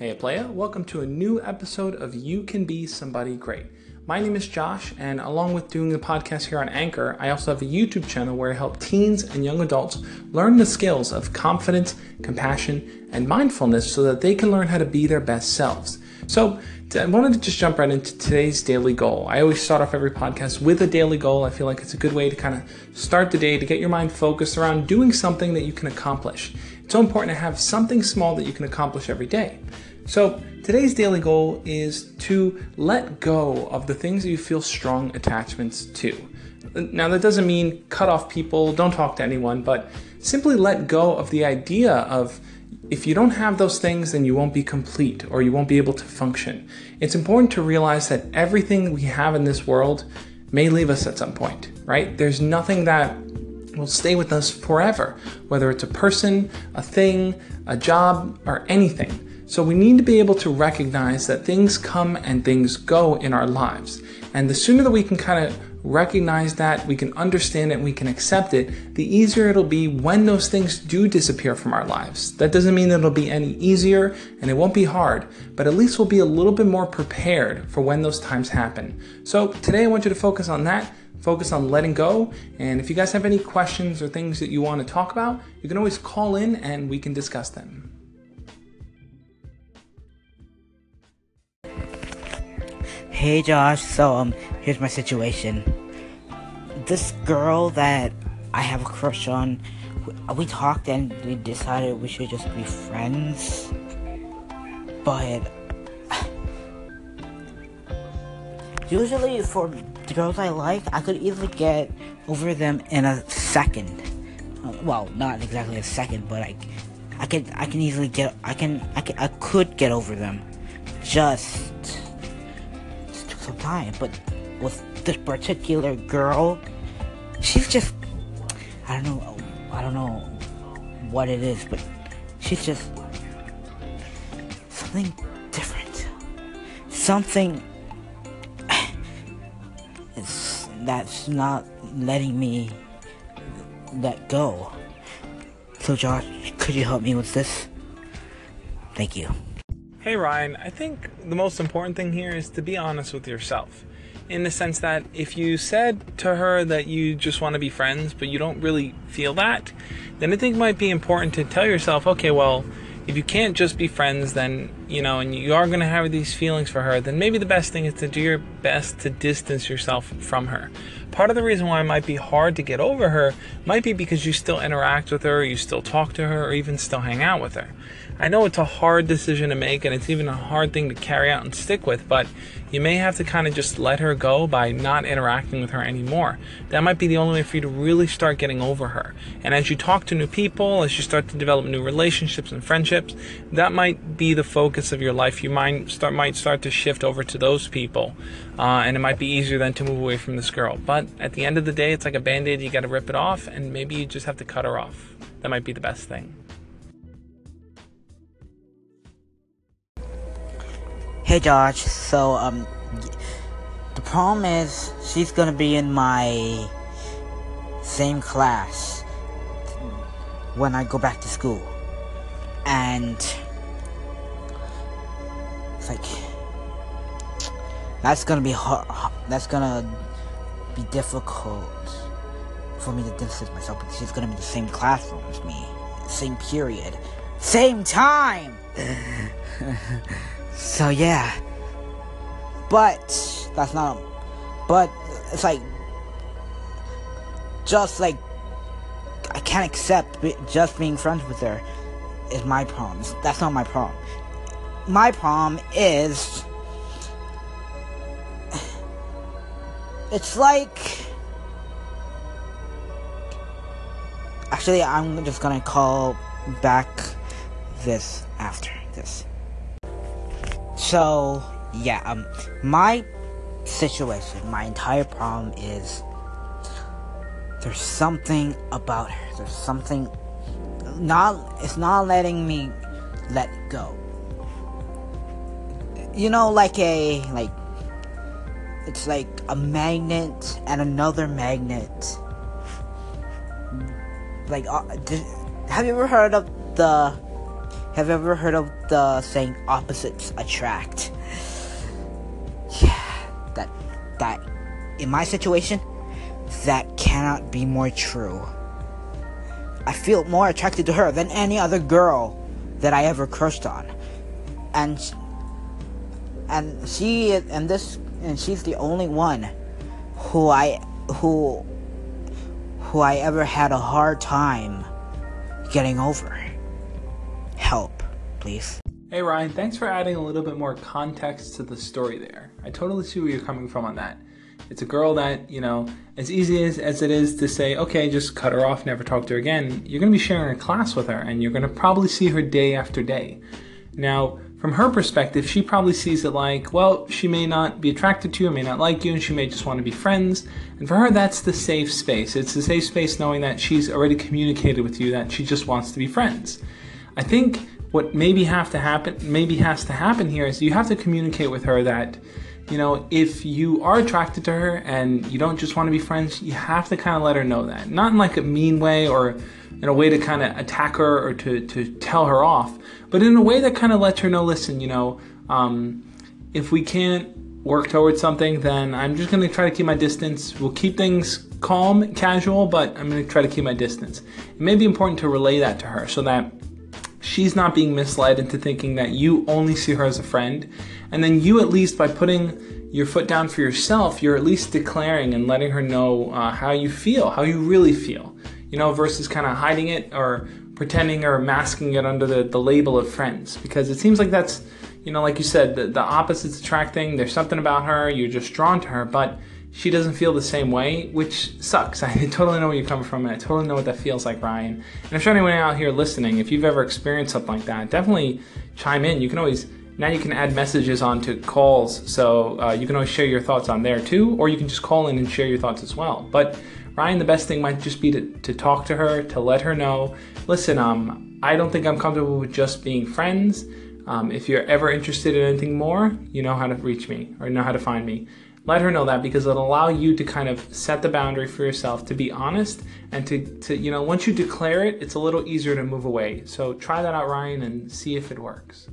Hey, playa, welcome to a new episode of You Can Be Somebody Great. My name is Josh, and along with doing the podcast here on Anchor, I also have a YouTube channel where I help teens and young adults learn the skills of confidence, compassion, and mindfulness so that they can learn how to be their best selves. So, I wanted to just jump right into today's daily goal. I always start off every podcast with a daily goal. I feel like it's a good way to kind of start the day to get your mind focused around doing something that you can accomplish. It's so important to have something small that you can accomplish every day. So, today's daily goal is to let go of the things that you feel strong attachments to. Now, that doesn't mean cut off people, don't talk to anyone, but simply let go of the idea of if you don't have those things, then you won't be complete or you won't be able to function. It's important to realize that everything we have in this world may leave us at some point, right? There's nothing that will stay with us forever, whether it's a person, a thing, a job, or anything. So we need to be able to recognize that things come and things go in our lives. And the sooner that we can kind of recognize that, we can understand it, we can accept it, the easier it'll be when those things do disappear from our lives. That doesn't mean it'll be any easier and it won't be hard, but at least we'll be a little bit more prepared for when those times happen. So today I want you to focus on that focus on letting go. And if you guys have any questions or things that you want to talk about, you can always call in and we can discuss them. Hey Josh, so um here's my situation. This girl that I have a crush on, we talked and we decided we should just be friends. But usually for the girls I like, I could easily get over them in a second. Well, not exactly a second, but I, I can I can easily get I can I can I could get over them. Just some time, but with this particular girl, she's just I don't know I don't know what it is, but she's just something different. Something that's not letting me let go. So Josh, could you help me with this? Thank you. Hey Ryan, I think the most important thing here is to be honest with yourself. In the sense that if you said to her that you just want to be friends, but you don't really feel that, then I think it might be important to tell yourself, okay, well, if you can't just be friends, then, you know, and you are going to have these feelings for her, then maybe the best thing is to do your best to distance yourself from her. Part of the reason why it might be hard to get over her might be because you still interact with her, you still talk to her, or even still hang out with her. I know it's a hard decision to make and it's even a hard thing to carry out and stick with, but you may have to kind of just let her go by not interacting with her anymore. That might be the only way for you to really start getting over her. And as you talk to new people, as you start to develop new relationships and friendships, that might be the focus of your life. You might start might start to shift over to those people, uh, and it might be easier then to move away from this girl. But at the end of the day, it's like a band-aid. You got to rip it off, and maybe you just have to cut her off. That might be the best thing. Hey Josh, so um the problem is she's gonna be in my same class when I go back to school. And like that's gonna be hard that's gonna be difficult for me to distance myself because she's gonna be the same classroom as me, same period, same time. So yeah. But that's not but it's like just like I can't accept just being friends with her is my problem. That's not my problem. My problem is it's like actually I'm just gonna call back this after this. So, yeah, um, my situation, my entire problem is there's something about her. There's something not, it's not letting me let go. You know, like a, like, it's like a magnet and another magnet. Like, uh, did, have you ever heard of the Have you ever heard of the saying opposites attract? Yeah, that that in my situation, that cannot be more true. I feel more attracted to her than any other girl that I ever crushed on. And and she is, and this and she's the only one who I who who I ever had a hard time getting over. Help, please. Hey Ryan, thanks for adding a little bit more context to the story there. I totally see where you're coming from on that. It's a girl that, you know, as easy as, as it is to say, okay, just cut her off, never talk to her again, you're to be sharing a class with her and you're to probably see her day after day. Now, from her perspective, she probably sees it like, well, she may not be attracted to you, may not like you, and she may just want to be friends. And for her, that's the safe space. It's the safe space knowing that she's already communicated with you that she just wants to be friends. I think what maybe have to happen, maybe has to happen here is you have to communicate with her that you know, if you are attracted to her and you don't just want to be friends, you have to kind of let her know that. Not in like a mean way or in a way to kind of attack her or to, to tell her off, but in a way that kind of lets her know listen, you know, um, if we can't work towards something, then I'm just going to try to keep my distance. We'll keep things calm, casual, but I'm going to try to keep my distance. It may be important to relay that to her so that she's not being misled into thinking that you only see her as a friend. And then you, at least by putting your foot down for yourself, you're at least declaring and letting her know uh, how you feel, how you really feel, you know, versus kind of hiding it or pretending or masking it under the, the label of friends. Because it seems like that's, you know, like you said, the, the opposites attracting. There's something about her, you're just drawn to her, but she doesn't feel the same way, which sucks. I totally know where you're coming from, and I totally know what that feels like, Ryan. And if anyone out here listening, if you've ever experienced something like that, definitely chime in. You can always now you can add messages onto calls, so uh, you can always share your thoughts on there too, or you can just call in and share your thoughts as well. But Ryan, the best thing might just be to, to talk to her, to let her know, listen, um, I don't think I'm comfortable with just being friends. Um, if you're ever interested in anything more, you know how to reach me or know how to find me. Let her know that because it'll allow you to kind of set the boundary for yourself to be honest and to, to you know once you declare it it's a little easier to move away. So try that out ryan and see if it works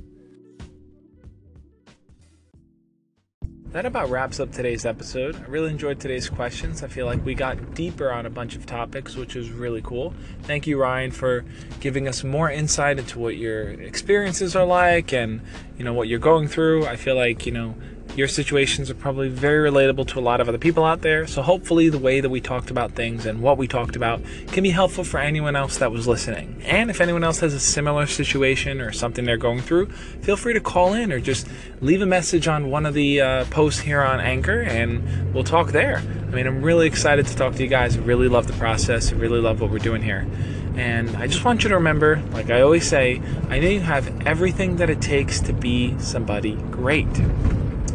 That about wraps up today's episode. I really enjoyed today's questions. I feel like we got deeper on a bunch of topics, which was really cool. Thank you, Ryan, for giving us more insight into what your experiences are like and, you know, what you're going through. I feel like, you know, your situations are probably very relatable to a lot of other people out there. So hopefully the way that we talked about things and what we talked about can be helpful for anyone else that was listening. And if anyone else has a similar situation or something they're going through, feel free to call in or just leave a message on one of the uh, posts here on Anchor and we'll talk there. I mean, I'm really excited to talk to you guys. I really love the process. I really love what we're doing here. And I just want you to remember, like I always say, I know you have everything that it takes to be somebody great.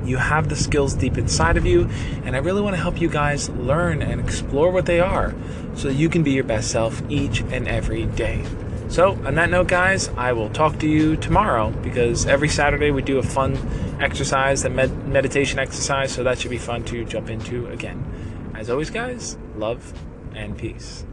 You have the skills deep inside of you, and I really want to help you guys learn and explore what they are so that you can be your best self each and every day. So, on that note, guys, I will talk to you tomorrow because every Saturday we do a fun exercise, a med- meditation exercise, so that should be fun to jump into again. As always, guys, love and peace.